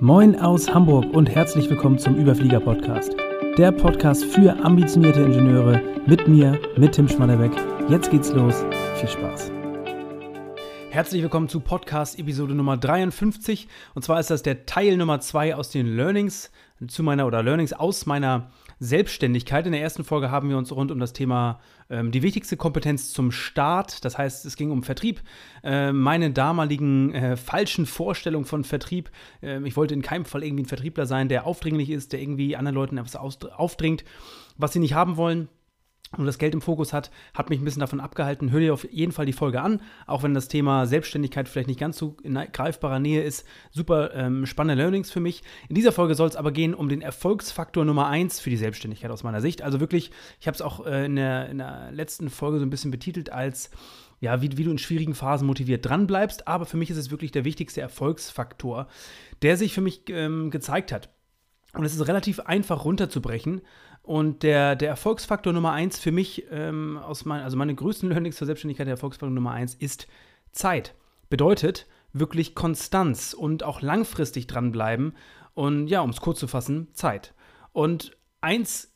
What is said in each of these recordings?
Moin aus Hamburg und herzlich willkommen zum Überflieger Podcast. Der Podcast für ambitionierte Ingenieure mit mir, mit Tim Schmannerbeck. Jetzt geht's los. Viel Spaß. Herzlich willkommen zu Podcast Episode Nummer 53. Und zwar ist das der Teil Nummer 2 aus den Learnings zu meiner oder Learnings aus meiner Selbstständigkeit. In der ersten Folge haben wir uns rund um das Thema ähm, die wichtigste Kompetenz zum Start, das heißt, es ging um Vertrieb, äh, meine damaligen äh, falschen Vorstellungen von Vertrieb. Äh, ich wollte in keinem Fall irgendwie ein Vertriebler sein, der aufdringlich ist, der irgendwie anderen Leuten etwas aufdringt, was sie nicht haben wollen und das Geld im Fokus hat, hat mich ein bisschen davon abgehalten. Hör dir auf jeden Fall die Folge an, auch wenn das Thema Selbstständigkeit vielleicht nicht ganz so in greifbarer Nähe ist. Super ähm, spannende Learnings für mich. In dieser Folge soll es aber gehen um den Erfolgsfaktor Nummer eins für die Selbstständigkeit aus meiner Sicht. Also wirklich, ich habe es auch äh, in, der, in der letzten Folge so ein bisschen betitelt als ja, wie, wie, du in schwierigen Phasen motiviert dranbleibst. Aber für mich ist es wirklich der wichtigste Erfolgsfaktor, der sich für mich ähm, gezeigt hat. Und es ist relativ einfach runterzubrechen. Und der, der Erfolgsfaktor Nummer eins für mich, ähm, aus mein, also meine größten Learnings zur Selbstständigkeit, der Erfolgsfaktor Nummer eins ist Zeit. Bedeutet wirklich Konstanz und auch langfristig dranbleiben. Und ja, um es kurz zu fassen, Zeit. Und eins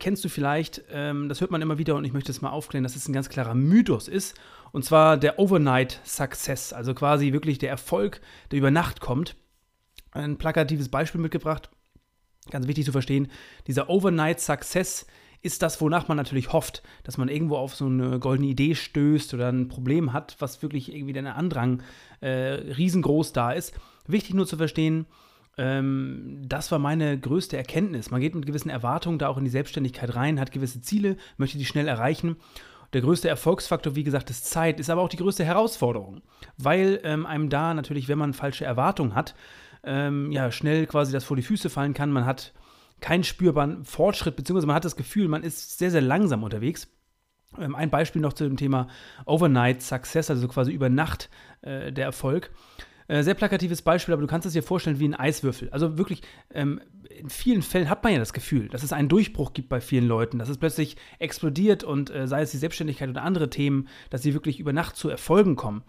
kennst du vielleicht, ähm, das hört man immer wieder und ich möchte es mal aufklären, dass es ein ganz klarer Mythos ist. Und zwar der Overnight Success, also quasi wirklich der Erfolg, der über Nacht kommt. Ein plakatives Beispiel mitgebracht ganz wichtig zu verstehen, dieser Overnight Success ist das, wonach man natürlich hofft, dass man irgendwo auf so eine goldene Idee stößt oder ein Problem hat, was wirklich irgendwie der Andrang äh, riesengroß da ist. Wichtig nur zu verstehen, ähm, das war meine größte Erkenntnis. Man geht mit gewissen Erwartungen da auch in die Selbstständigkeit rein, hat gewisse Ziele, möchte die schnell erreichen. Der größte Erfolgsfaktor, wie gesagt, ist Zeit, ist aber auch die größte Herausforderung, weil ähm, einem da natürlich, wenn man falsche Erwartungen hat, ähm, ja, schnell quasi das vor die Füße fallen kann. Man hat keinen spürbaren Fortschritt, beziehungsweise man hat das Gefühl, man ist sehr, sehr langsam unterwegs. Ähm, ein Beispiel noch zu dem Thema Overnight Success, also quasi über Nacht äh, der Erfolg. Äh, sehr plakatives Beispiel, aber du kannst es dir vorstellen wie ein Eiswürfel. Also wirklich, ähm, in vielen Fällen hat man ja das Gefühl, dass es einen Durchbruch gibt bei vielen Leuten, dass es plötzlich explodiert und äh, sei es die Selbstständigkeit oder andere Themen, dass sie wirklich über Nacht zu Erfolgen kommen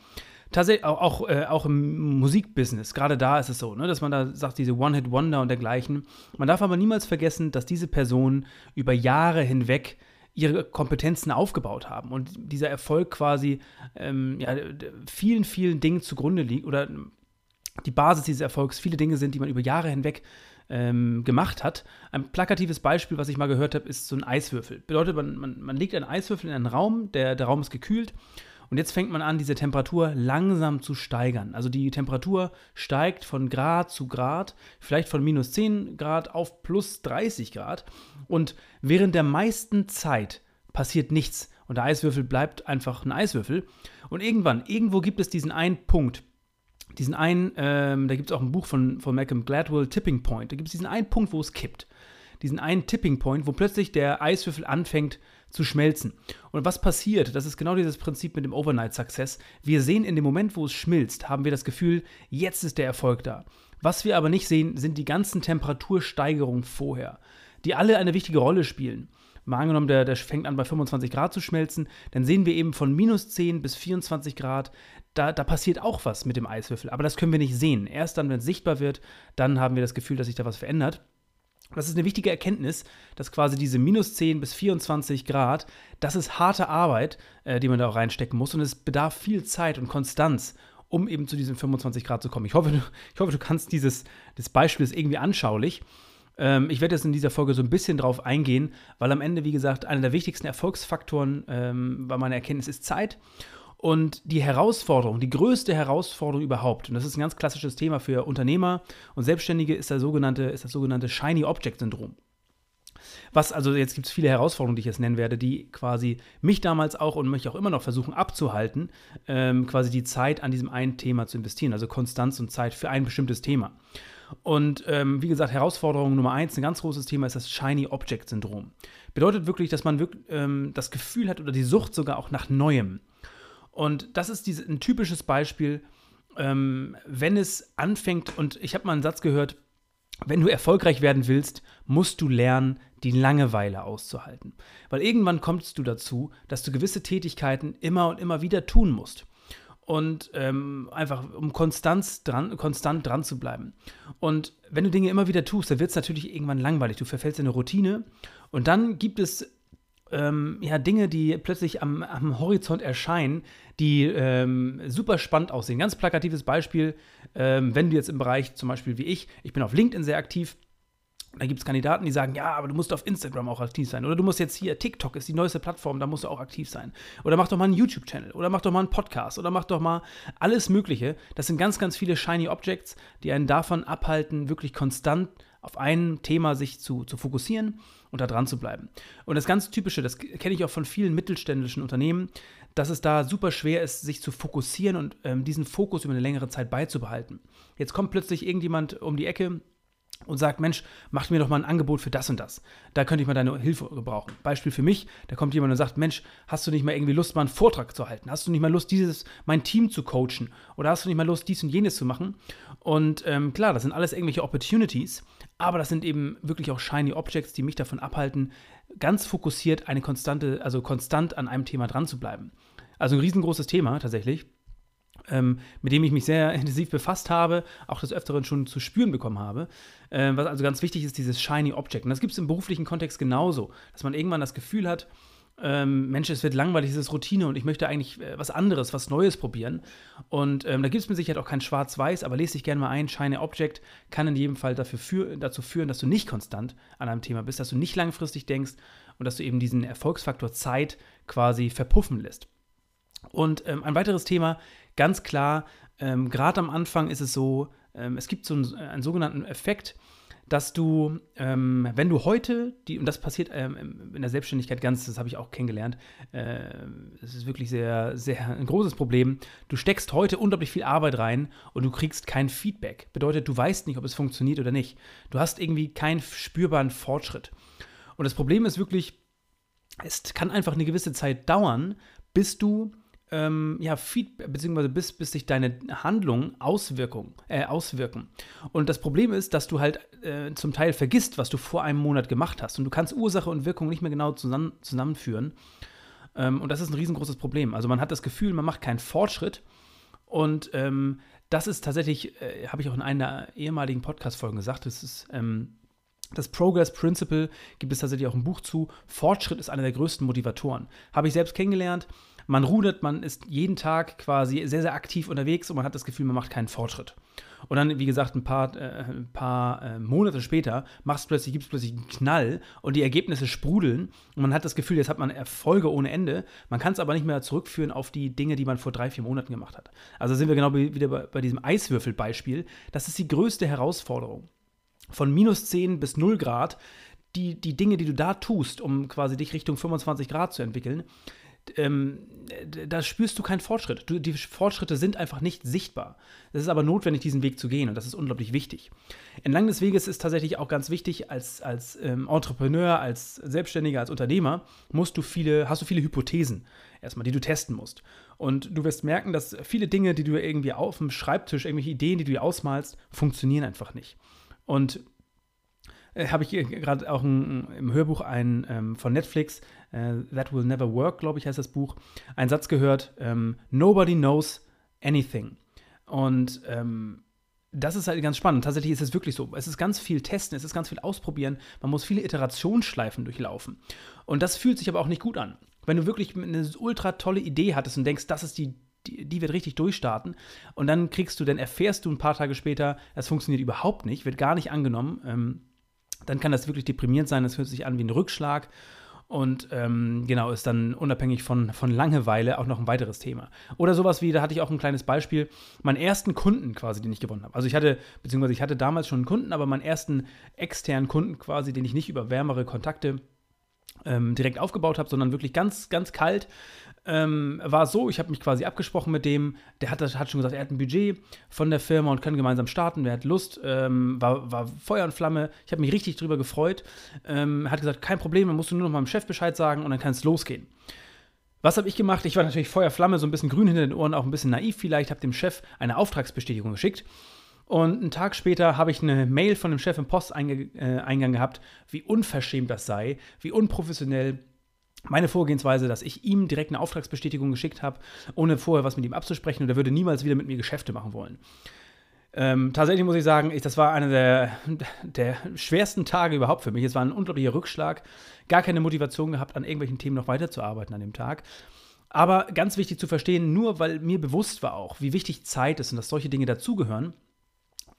tatsächlich auch, auch, äh, auch im Musikbusiness, gerade da ist es so, ne, dass man da sagt, diese One-Hit-Wonder und dergleichen. Man darf aber niemals vergessen, dass diese Personen über Jahre hinweg ihre Kompetenzen aufgebaut haben und dieser Erfolg quasi ähm, ja, vielen, vielen Dingen zugrunde liegt oder die Basis dieses Erfolgs viele Dinge sind, die man über Jahre hinweg ähm, gemacht hat. Ein plakatives Beispiel, was ich mal gehört habe, ist so ein Eiswürfel. Bedeutet, man, man, man legt einen Eiswürfel in einen Raum, der, der Raum ist gekühlt und jetzt fängt man an, diese Temperatur langsam zu steigern. Also die Temperatur steigt von Grad zu Grad, vielleicht von minus 10 Grad auf plus 30 Grad. Und während der meisten Zeit passiert nichts. Und der Eiswürfel bleibt einfach ein Eiswürfel. Und irgendwann, irgendwo gibt es diesen einen Punkt, diesen einen, ähm, da gibt es auch ein Buch von, von Malcolm Gladwell, Tipping Point. Da gibt es diesen einen Punkt, wo es kippt. Diesen einen Tipping Point, wo plötzlich der Eiswürfel anfängt zu schmelzen. Und was passiert? Das ist genau dieses Prinzip mit dem Overnight Success. Wir sehen in dem Moment, wo es schmilzt, haben wir das Gefühl, jetzt ist der Erfolg da. Was wir aber nicht sehen, sind die ganzen Temperatursteigerungen vorher, die alle eine wichtige Rolle spielen. Mal angenommen, der, der fängt an bei 25 Grad zu schmelzen, dann sehen wir eben von minus 10 bis 24 Grad, da, da passiert auch was mit dem Eiswürfel. Aber das können wir nicht sehen. Erst dann, wenn es sichtbar wird, dann haben wir das Gefühl, dass sich da was verändert. Das ist eine wichtige Erkenntnis, dass quasi diese minus 10 bis 24 Grad, das ist harte Arbeit, äh, die man da auch reinstecken muss. Und es bedarf viel Zeit und Konstanz, um eben zu diesen 25 Grad zu kommen. Ich hoffe, du, ich hoffe, du kannst dieses das Beispiel ist irgendwie anschaulich. Ähm, ich werde jetzt in dieser Folge so ein bisschen drauf eingehen, weil am Ende, wie gesagt, einer der wichtigsten Erfolgsfaktoren ähm, bei meiner Erkenntnis ist Zeit. Und die Herausforderung, die größte Herausforderung überhaupt, und das ist ein ganz klassisches Thema für Unternehmer und Selbstständige, ist, der sogenannte, ist das sogenannte Shiny Object Syndrom. Was, also jetzt gibt es viele Herausforderungen, die ich jetzt nennen werde, die quasi mich damals auch und mich auch immer noch versuchen abzuhalten, ähm, quasi die Zeit an diesem einen Thema zu investieren, also Konstanz und Zeit für ein bestimmtes Thema. Und ähm, wie gesagt, Herausforderung Nummer eins, ein ganz großes Thema ist das Shiny Object Syndrom. Bedeutet wirklich, dass man wirklich ähm, das Gefühl hat oder die Sucht sogar auch nach Neuem. Und das ist diese, ein typisches Beispiel, ähm, wenn es anfängt, und ich habe mal einen Satz gehört, wenn du erfolgreich werden willst, musst du lernen, die Langeweile auszuhalten. Weil irgendwann kommst du dazu, dass du gewisse Tätigkeiten immer und immer wieder tun musst. und ähm, einfach um konstant dran, konstant dran zu bleiben. Und wenn du Dinge immer wieder tust, dann wird es natürlich irgendwann langweilig. Du verfällst in eine Routine und dann gibt es ähm, ja, Dinge, die plötzlich am, am Horizont erscheinen, die ähm, super spannend aussehen. Ganz plakatives Beispiel, ähm, wenn du jetzt im Bereich zum Beispiel wie ich, ich bin auf LinkedIn sehr aktiv, da gibt es Kandidaten, die sagen, ja, aber du musst auf Instagram auch aktiv sein. Oder du musst jetzt hier, TikTok ist die neueste Plattform, da musst du auch aktiv sein. Oder mach doch mal einen YouTube-Channel. Oder mach doch mal einen Podcast. Oder mach doch mal alles Mögliche. Das sind ganz, ganz viele Shiny Objects, die einen davon abhalten, wirklich konstant auf ein Thema sich zu, zu fokussieren und da dran zu bleiben. Und das ganz Typische, das kenne ich auch von vielen mittelständischen Unternehmen, dass es da super schwer ist, sich zu fokussieren und ähm, diesen Fokus über eine längere Zeit beizubehalten. Jetzt kommt plötzlich irgendjemand um die Ecke und sagt, Mensch, mach mir doch mal ein Angebot für das und das. Da könnte ich mal deine Hilfe gebrauchen. Beispiel für mich, da kommt jemand und sagt, Mensch, hast du nicht mal irgendwie Lust, mal einen Vortrag zu halten? Hast du nicht mal Lust, dieses, mein Team zu coachen? Oder hast du nicht mal Lust, dies und jenes zu machen? Und ähm, klar, das sind alles irgendwelche Opportunities, aber das sind eben wirklich auch shiny Objects, die mich davon abhalten, ganz fokussiert eine konstante, also konstant an einem Thema dran zu bleiben. Also ein riesengroßes Thema tatsächlich ähm, mit dem ich mich sehr intensiv befasst habe, auch des Öfteren schon zu spüren bekommen habe. Ähm, was also ganz wichtig ist, dieses Shiny Object. Und das gibt es im beruflichen Kontext genauso, dass man irgendwann das Gefühl hat, ähm, Mensch, es wird langweilig, es ist Routine und ich möchte eigentlich äh, was anderes, was Neues probieren. Und ähm, da gibt es mit Sicherheit auch kein Schwarz-Weiß, aber lese dich gerne mal ein. Shiny Object kann in jedem Fall dafür für, dazu führen, dass du nicht konstant an einem Thema bist, dass du nicht langfristig denkst und dass du eben diesen Erfolgsfaktor Zeit quasi verpuffen lässt. Und ähm, ein weiteres Thema, ganz klar, ähm, gerade am Anfang ist es so, ähm, es gibt so einen, einen, sogenannten Effekt, dass du, ähm, wenn du heute, die, und das passiert ähm, in der Selbstständigkeit ganz, das habe ich auch kennengelernt, äh, das ist wirklich sehr, sehr ein großes Problem. Du steckst heute unglaublich viel Arbeit rein und du kriegst kein Feedback. Bedeutet, du weißt nicht, ob es funktioniert oder nicht. Du hast irgendwie keinen spürbaren Fortschritt. Und das Problem ist wirklich, es kann einfach eine gewisse Zeit dauern, bis du ähm, ja, Feedback, beziehungsweise bis, bis sich deine Handlungen Auswirkung, äh, auswirken. Und das Problem ist, dass du halt äh, zum Teil vergisst, was du vor einem Monat gemacht hast. Und du kannst Ursache und Wirkung nicht mehr genau zusammen, zusammenführen. Ähm, und das ist ein riesengroßes Problem. Also man hat das Gefühl, man macht keinen Fortschritt. Und ähm, das ist tatsächlich, äh, habe ich auch in einer ehemaligen Podcast-Folge gesagt, das ist ähm, das Progress Principle gibt es tatsächlich auch ein Buch zu. Fortschritt ist einer der größten Motivatoren. Habe ich selbst kennengelernt man rudert, man ist jeden Tag quasi sehr, sehr aktiv unterwegs und man hat das Gefühl, man macht keinen Fortschritt. Und dann, wie gesagt, ein paar, äh, ein paar äh, Monate später machst plötzlich, gibt es plötzlich einen Knall und die Ergebnisse sprudeln und man hat das Gefühl, jetzt hat man Erfolge ohne Ende. Man kann es aber nicht mehr zurückführen auf die Dinge, die man vor drei, vier Monaten gemacht hat. Also sind wir genau wieder bei, bei diesem Eiswürfelbeispiel. Das ist die größte Herausforderung. Von minus 10 bis 0 Grad, die, die Dinge, die du da tust, um quasi dich Richtung 25 Grad zu entwickeln, ähm, da spürst du keinen Fortschritt. Du, die Fortschritte sind einfach nicht sichtbar. Es ist aber notwendig, diesen Weg zu gehen und das ist unglaublich wichtig. Entlang des Weges ist tatsächlich auch ganz wichtig, als, als ähm, Entrepreneur, als Selbstständiger, als Unternehmer, musst du viele, hast du viele Hypothesen erstmal, die du testen musst. Und du wirst merken, dass viele Dinge, die du irgendwie auf dem Schreibtisch, irgendwelche Ideen, die du dir ausmalst, funktionieren einfach nicht. Und habe ich gerade auch ein, im Hörbuch ein ähm, von Netflix, äh, That Will Never Work, glaube ich, heißt das Buch, einen Satz gehört: ähm, Nobody knows anything. Und ähm, das ist halt ganz spannend. Tatsächlich ist es wirklich so. Es ist ganz viel Testen, es ist ganz viel Ausprobieren. Man muss viele Iterationsschleifen durchlaufen. Und das fühlt sich aber auch nicht gut an. Wenn du wirklich eine ultra tolle Idee hattest und denkst, das ist die, die, die, wird richtig durchstarten. Und dann kriegst du, dann erfährst du ein paar Tage später, das funktioniert überhaupt nicht, wird gar nicht angenommen. Ähm, dann kann das wirklich deprimierend sein. Das hört sich an wie ein Rückschlag. Und ähm, genau, ist dann unabhängig von, von Langeweile auch noch ein weiteres Thema. Oder sowas wie, da hatte ich auch ein kleines Beispiel, meinen ersten Kunden quasi, den ich gewonnen habe. Also ich hatte, beziehungsweise ich hatte damals schon einen Kunden, aber meinen ersten externen Kunden quasi, den ich nicht über wärmere Kontakte ähm, direkt aufgebaut habe, sondern wirklich ganz, ganz kalt ähm, war so, ich habe mich quasi abgesprochen mit dem, der hat, hat schon gesagt, er hat ein Budget von der Firma und können gemeinsam starten, der hat Lust, ähm, war, war Feuer und Flamme, ich habe mich richtig drüber gefreut. Ähm, hat gesagt, kein Problem, dann musst du nur noch meinem Chef Bescheid sagen und dann kann es losgehen. Was habe ich gemacht? Ich war natürlich Feuerflamme, so ein bisschen grün hinter den Ohren, auch ein bisschen naiv vielleicht, habe dem Chef eine Auftragsbestätigung geschickt. Und einen Tag später habe ich eine Mail von dem Chef im Posteingang äh, gehabt, wie unverschämt das sei, wie unprofessionell meine Vorgehensweise, dass ich ihm direkt eine Auftragsbestätigung geschickt habe, ohne vorher was mit ihm abzusprechen und er würde niemals wieder mit mir Geschäfte machen wollen. Ähm, tatsächlich muss ich sagen, ich, das war einer der, der schwersten Tage überhaupt für mich. Es war ein unglaublicher Rückschlag. Gar keine Motivation gehabt, an irgendwelchen Themen noch weiterzuarbeiten an dem Tag. Aber ganz wichtig zu verstehen, nur weil mir bewusst war auch, wie wichtig Zeit ist und dass solche Dinge dazugehören,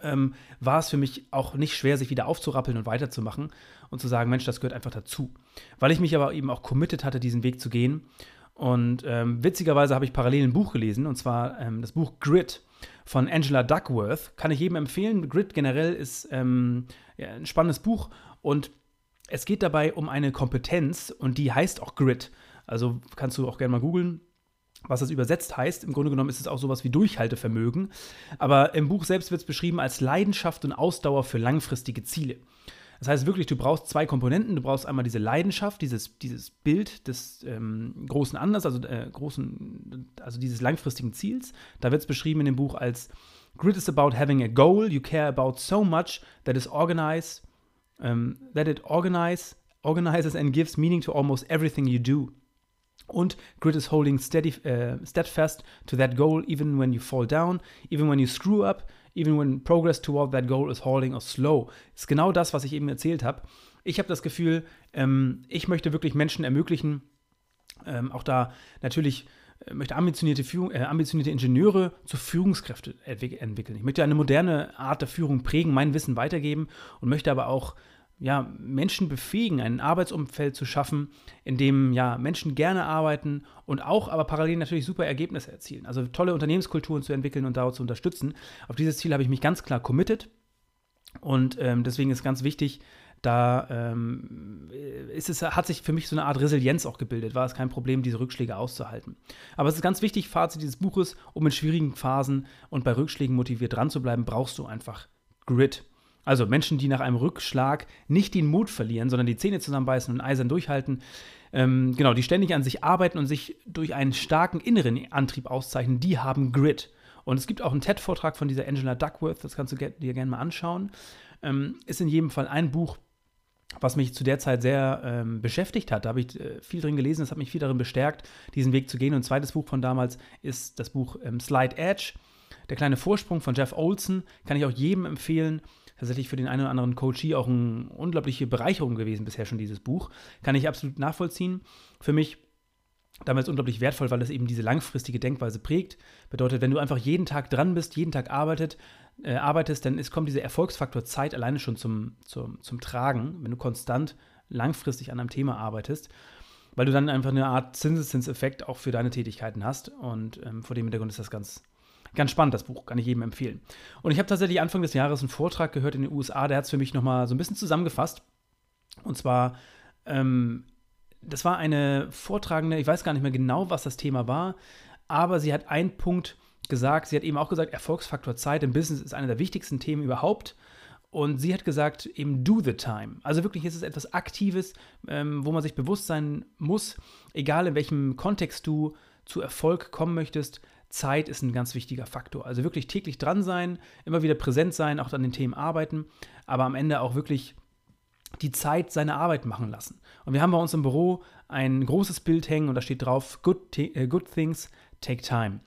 ähm, war es für mich auch nicht schwer, sich wieder aufzurappeln und weiterzumachen und zu sagen, Mensch, das gehört einfach dazu. Weil ich mich aber eben auch committed hatte, diesen Weg zu gehen. Und ähm, witzigerweise habe ich parallel ein Buch gelesen, und zwar ähm, das Buch Grit von Angela Duckworth. Kann ich jedem empfehlen. Grit generell ist ähm, ja, ein spannendes Buch und es geht dabei um eine Kompetenz und die heißt auch Grit. Also kannst du auch gerne mal googeln was das übersetzt heißt. Im Grunde genommen ist es auch sowas wie Durchhaltevermögen. Aber im Buch selbst wird es beschrieben als Leidenschaft und Ausdauer für langfristige Ziele. Das heißt wirklich, du brauchst zwei Komponenten. Du brauchst einmal diese Leidenschaft, dieses, dieses Bild des ähm, großen Anders, also, äh, großen, also dieses langfristigen Ziels. Da wird es beschrieben in dem Buch als Grit is about having a goal you care about so much that is organized, um, that it organize, organizes and gives meaning to almost everything you do. Und Grit is holding steady, uh, steadfast to that goal even when you fall down, even when you screw up, even when progress toward that goal is halting or slow. Ist genau das, was ich eben erzählt habe. Ich habe das Gefühl, ähm, ich möchte wirklich Menschen ermöglichen, ähm, auch da natürlich äh, möchte ambitionierte, Führung, äh, ambitionierte Ingenieure zu Führungskräfte entwickeln. Ich möchte eine moderne Art der Führung prägen, mein Wissen weitergeben und möchte aber auch ja, Menschen befähigen, ein Arbeitsumfeld zu schaffen, in dem ja, Menschen gerne arbeiten und auch aber parallel natürlich super Ergebnisse erzielen. Also tolle Unternehmenskulturen zu entwickeln und darauf zu unterstützen. Auf dieses Ziel habe ich mich ganz klar committed. Und ähm, deswegen ist ganz wichtig, da ähm, ist es, hat sich für mich so eine Art Resilienz auch gebildet, war es kein Problem, diese Rückschläge auszuhalten. Aber es ist ganz wichtig, Fazit dieses Buches, um in schwierigen Phasen und bei Rückschlägen motiviert dran zu bleiben, brauchst du einfach Grit. Also Menschen, die nach einem Rückschlag nicht den Mut verlieren, sondern die Zähne zusammenbeißen und eisern durchhalten. Ähm, genau, die ständig an sich arbeiten und sich durch einen starken inneren Antrieb auszeichnen, die haben Grit. Und es gibt auch einen TED-Vortrag von dieser Angela Duckworth, das kannst du dir gerne mal anschauen. Ähm, ist in jedem Fall ein Buch, was mich zu der Zeit sehr ähm, beschäftigt hat. Da habe ich äh, viel drin gelesen, das hat mich viel darin bestärkt, diesen Weg zu gehen. Und ein zweites Buch von damals ist das Buch ähm, Slide Edge. Der kleine Vorsprung von Jeff Olson kann ich auch jedem empfehlen tatsächlich für den einen oder anderen Coachie auch eine unglaubliche Bereicherung gewesen bisher schon, dieses Buch. Kann ich absolut nachvollziehen. Für mich damals unglaublich wertvoll, weil es eben diese langfristige Denkweise prägt. Bedeutet, wenn du einfach jeden Tag dran bist, jeden Tag arbeitet, äh, arbeitest, dann ist, kommt dieser Erfolgsfaktor Zeit alleine schon zum, zum, zum Tragen, wenn du konstant langfristig an einem Thema arbeitest, weil du dann einfach eine Art Zinseszinseffekt auch für deine Tätigkeiten hast. Und ähm, vor dem Hintergrund ist das ganz, Ganz spannend, das Buch, kann ich jedem empfehlen. Und ich habe tatsächlich Anfang des Jahres einen Vortrag gehört in den USA, der hat es für mich nochmal so ein bisschen zusammengefasst. Und zwar, ähm, das war eine Vortragende, ich weiß gar nicht mehr genau, was das Thema war, aber sie hat einen Punkt gesagt, sie hat eben auch gesagt, Erfolgsfaktor Zeit im Business ist einer der wichtigsten Themen überhaupt. Und sie hat gesagt, eben do the time. Also wirklich ist es etwas Aktives, ähm, wo man sich bewusst sein muss, egal in welchem Kontext du zu Erfolg kommen möchtest, Zeit ist ein ganz wichtiger Faktor. Also wirklich täglich dran sein, immer wieder präsent sein, auch an den Themen arbeiten, aber am Ende auch wirklich die Zeit seine Arbeit machen lassen. Und wir haben bei uns im Büro ein großes Bild hängen und da steht drauf, good, uh, good things take time.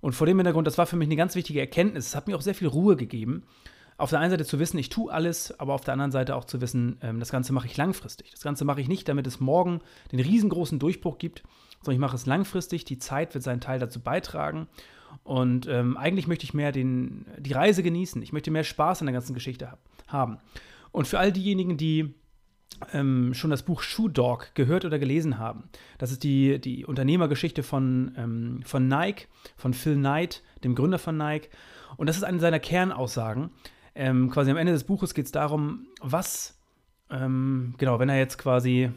Und vor dem Hintergrund, das war für mich eine ganz wichtige Erkenntnis. Es hat mir auch sehr viel Ruhe gegeben. Auf der einen Seite zu wissen, ich tue alles, aber auf der anderen Seite auch zu wissen, ähm, das Ganze mache ich langfristig. Das Ganze mache ich nicht, damit es morgen den riesengroßen Durchbruch gibt, sondern ich mache es langfristig. Die Zeit wird seinen Teil dazu beitragen. Und ähm, eigentlich möchte ich mehr den, die Reise genießen. Ich möchte mehr Spaß an der ganzen Geschichte hab, haben. Und für all diejenigen, die ähm, schon das Buch Shoe Dog gehört oder gelesen haben, das ist die, die Unternehmergeschichte von, ähm, von Nike, von Phil Knight, dem Gründer von Nike. Und das ist eine seiner Kernaussagen. Ähm, quasi am Ende des Buches geht es darum, was, ähm, genau, wenn er jetzt quasi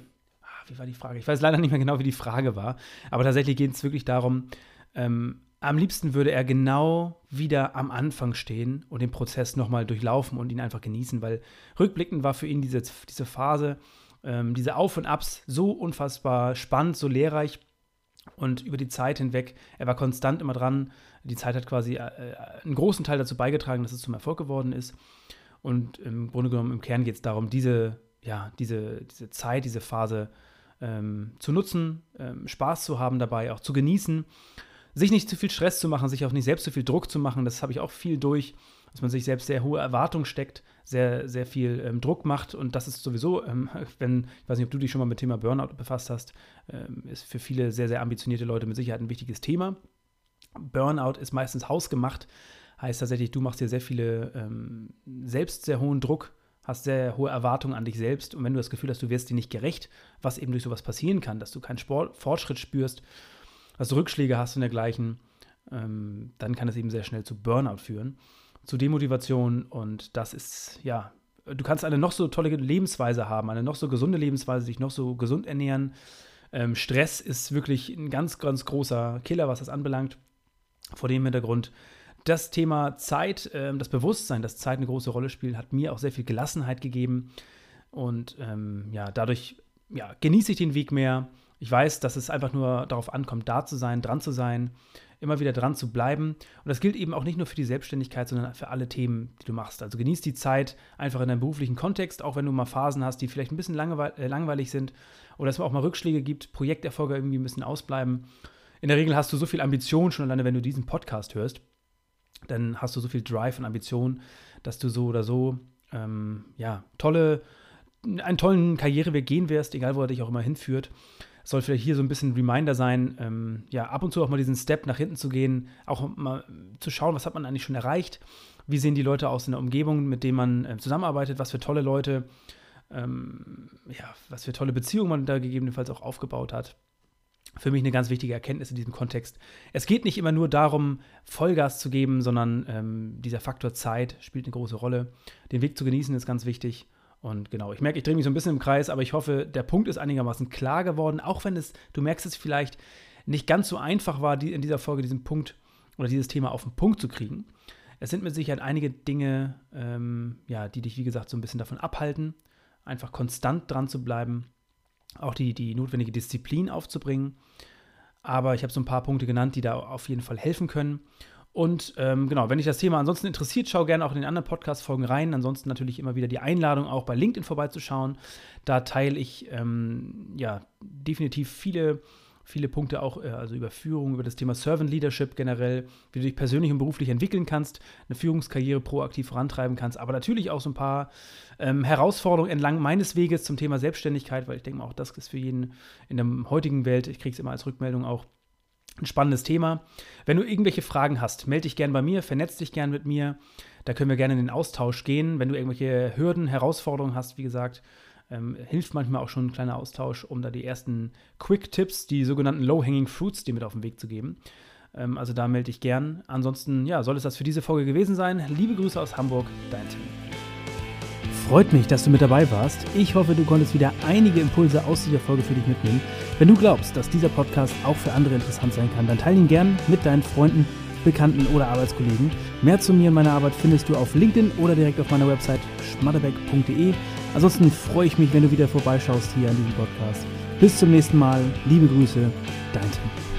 wie war die Frage? Ich weiß leider nicht mehr genau, wie die Frage war. Aber tatsächlich geht es wirklich darum, ähm, am liebsten würde er genau wieder am Anfang stehen und den Prozess nochmal durchlaufen und ihn einfach genießen, weil rückblickend war für ihn diese, diese Phase, ähm, diese Auf und Abs so unfassbar spannend, so lehrreich und über die Zeit hinweg, er war konstant immer dran. Die Zeit hat quasi äh, äh einen großen Teil dazu beigetragen, dass es zum Erfolg geworden ist. Und im Grunde genommen, im Kern geht es darum, diese, ja, diese, diese Zeit, diese Phase ähm, zu nutzen, ähm, Spaß zu haben dabei, auch zu genießen, sich nicht zu viel Stress zu machen, sich auch nicht selbst zu viel Druck zu machen. Das habe ich auch viel durch, dass man sich selbst sehr hohe Erwartungen steckt, sehr, sehr viel ähm, Druck macht. Und das ist sowieso, ähm, wenn, ich weiß nicht, ob du dich schon mal mit dem Thema Burnout befasst hast, ähm, ist für viele sehr, sehr ambitionierte Leute mit Sicherheit ein wichtiges Thema. Burnout ist meistens hausgemacht, heißt tatsächlich, du machst dir sehr viele, ähm, selbst sehr hohen Druck hast sehr hohe Erwartungen an dich selbst und wenn du das Gefühl hast, du wirst dir nicht gerecht, was eben durch sowas passieren kann, dass du keinen Sport, Fortschritt spürst, dass du Rückschläge hast und dergleichen, ähm, dann kann es eben sehr schnell zu Burnout führen, zu Demotivation und das ist, ja, du kannst eine noch so tolle Lebensweise haben, eine noch so gesunde Lebensweise, dich noch so gesund ernähren. Ähm, Stress ist wirklich ein ganz, ganz großer Killer, was das anbelangt. Vor dem Hintergrund das Thema Zeit, äh, das Bewusstsein, dass Zeit eine große Rolle spielt, hat mir auch sehr viel Gelassenheit gegeben. Und ähm, ja, dadurch ja, genieße ich den Weg mehr. Ich weiß, dass es einfach nur darauf ankommt, da zu sein, dran zu sein, immer wieder dran zu bleiben. Und das gilt eben auch nicht nur für die Selbstständigkeit, sondern für alle Themen, die du machst. Also genieß die Zeit einfach in deinem beruflichen Kontext, auch wenn du mal Phasen hast, die vielleicht ein bisschen äh, langweilig sind oder es auch mal Rückschläge gibt, Projekterfolge irgendwie ein bisschen ausbleiben. In der Regel hast du so viel Ambition schon alleine, wenn du diesen Podcast hörst dann hast du so viel Drive und Ambition, dass du so oder so ähm, ja, tolle, einen tollen Karriereweg gehen wirst, egal wo er dich auch immer hinführt. Es soll vielleicht hier so ein bisschen ein Reminder sein, ähm, ja, ab und zu auch mal diesen Step nach hinten zu gehen, auch mal zu schauen, was hat man eigentlich schon erreicht, wie sehen die Leute aus in der Umgebung, mit denen man äh, zusammenarbeitet, was für tolle Leute, ähm, ja, was für tolle Beziehungen man da gegebenenfalls auch aufgebaut hat für mich eine ganz wichtige Erkenntnis in diesem Kontext. Es geht nicht immer nur darum, Vollgas zu geben, sondern ähm, dieser Faktor Zeit spielt eine große Rolle. Den Weg zu genießen ist ganz wichtig. Und genau, ich merke, ich drehe mich so ein bisschen im Kreis, aber ich hoffe, der Punkt ist einigermaßen klar geworden, auch wenn es, du merkst es vielleicht, nicht ganz so einfach war, die, in dieser Folge diesen Punkt oder dieses Thema auf den Punkt zu kriegen. Es sind mit Sicherheit einige Dinge, ähm, ja, die dich, wie gesagt, so ein bisschen davon abhalten, einfach konstant dran zu bleiben auch die, die notwendige Disziplin aufzubringen. Aber ich habe so ein paar Punkte genannt, die da auf jeden Fall helfen können. Und ähm, genau, wenn dich das Thema ansonsten interessiert, schau gerne auch in den anderen Podcast-Folgen rein. Ansonsten natürlich immer wieder die Einladung, auch bei LinkedIn vorbeizuschauen. Da teile ich ähm, ja definitiv viele viele Punkte auch, äh, also über Führung, über das Thema Servant Leadership generell, wie du dich persönlich und beruflich entwickeln kannst, eine Führungskarriere proaktiv vorantreiben kannst, aber natürlich auch so ein paar ähm, Herausforderungen entlang meines Weges zum Thema Selbstständigkeit, weil ich denke mal, auch das ist für jeden in der heutigen Welt, ich kriege es immer als Rückmeldung auch, ein spannendes Thema. Wenn du irgendwelche Fragen hast, melde dich gerne bei mir, vernetz dich gerne mit mir. Da können wir gerne in den Austausch gehen. Wenn du irgendwelche Hürden, Herausforderungen hast, wie gesagt, ähm, hilft manchmal auch schon ein kleiner Austausch, um da die ersten Quick-Tipps, die sogenannten Low-Hanging Fruits, dir mit auf den Weg zu geben. Ähm, also da melde ich gern. Ansonsten, ja, soll es das für diese Folge gewesen sein. Liebe Grüße aus Hamburg, dein Tim. Freut mich, dass du mit dabei warst. Ich hoffe, du konntest wieder einige Impulse aus dieser Folge für dich mitnehmen. Wenn du glaubst, dass dieser Podcast auch für andere interessant sein kann, dann teile ihn gern mit deinen Freunden, Bekannten oder Arbeitskollegen. Mehr zu mir und meiner Arbeit findest du auf LinkedIn oder direkt auf meiner Website schmatterbeck.de. Ansonsten freue ich mich, wenn du wieder vorbeischaust hier an diesem Podcast. Bis zum nächsten Mal. Liebe Grüße, dein Tim.